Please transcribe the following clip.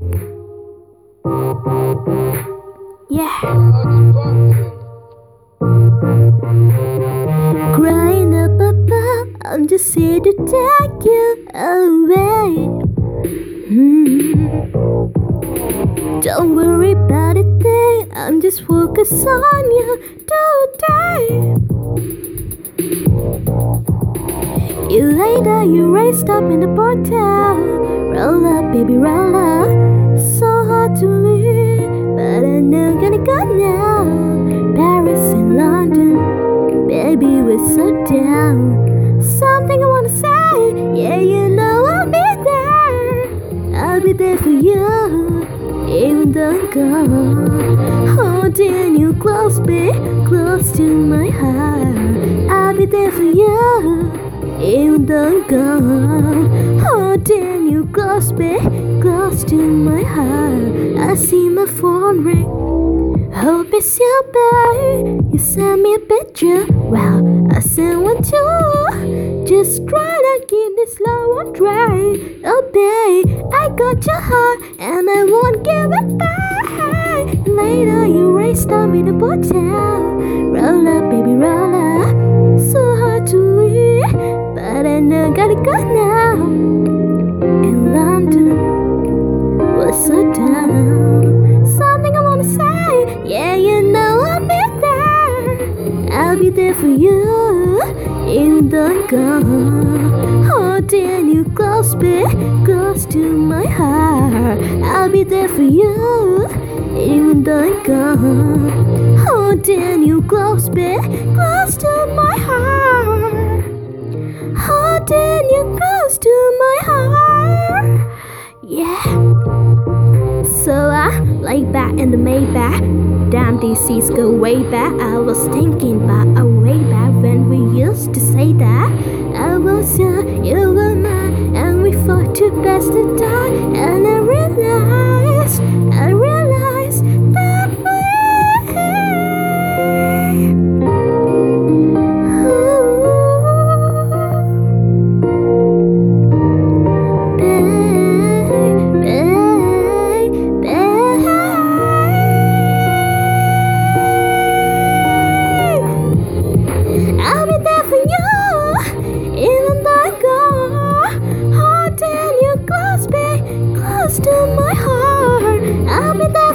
Yeah. Crying up above, I'm just here to take you away. Hmm. Don't worry about a thing, I'm just focused on you today. You lay down, you raised up in the portal. Roll up, baby, roll up. So down. Something I wanna say, yeah, you know I'll be there. I'll be there for you, even though I'm gone. Holding you close, be close to my heart. I'll be there for you even in the gone Holding you close, be close to my heart I see my phone ring Hope it's your babe You sent me a picture. Well, I sent one too Just try to keep this love on track Oh, babe, I got your heart And I won't give it back Later, you raised up in a bottle Roll up, baby, roll up. So hard to leave But I know gotta go now you Even though I'm gone Holding you close, babe Close to my heart. I'll be there for you in the I'm gone Holding you close, babe Close to my heart. Oh, Holding you close to my heart. Yeah. So I lay back in the Maybach Damn, seats go way back. I was thinking about a way back When we used to say that. I was young, you were mine to my heart. I'm in there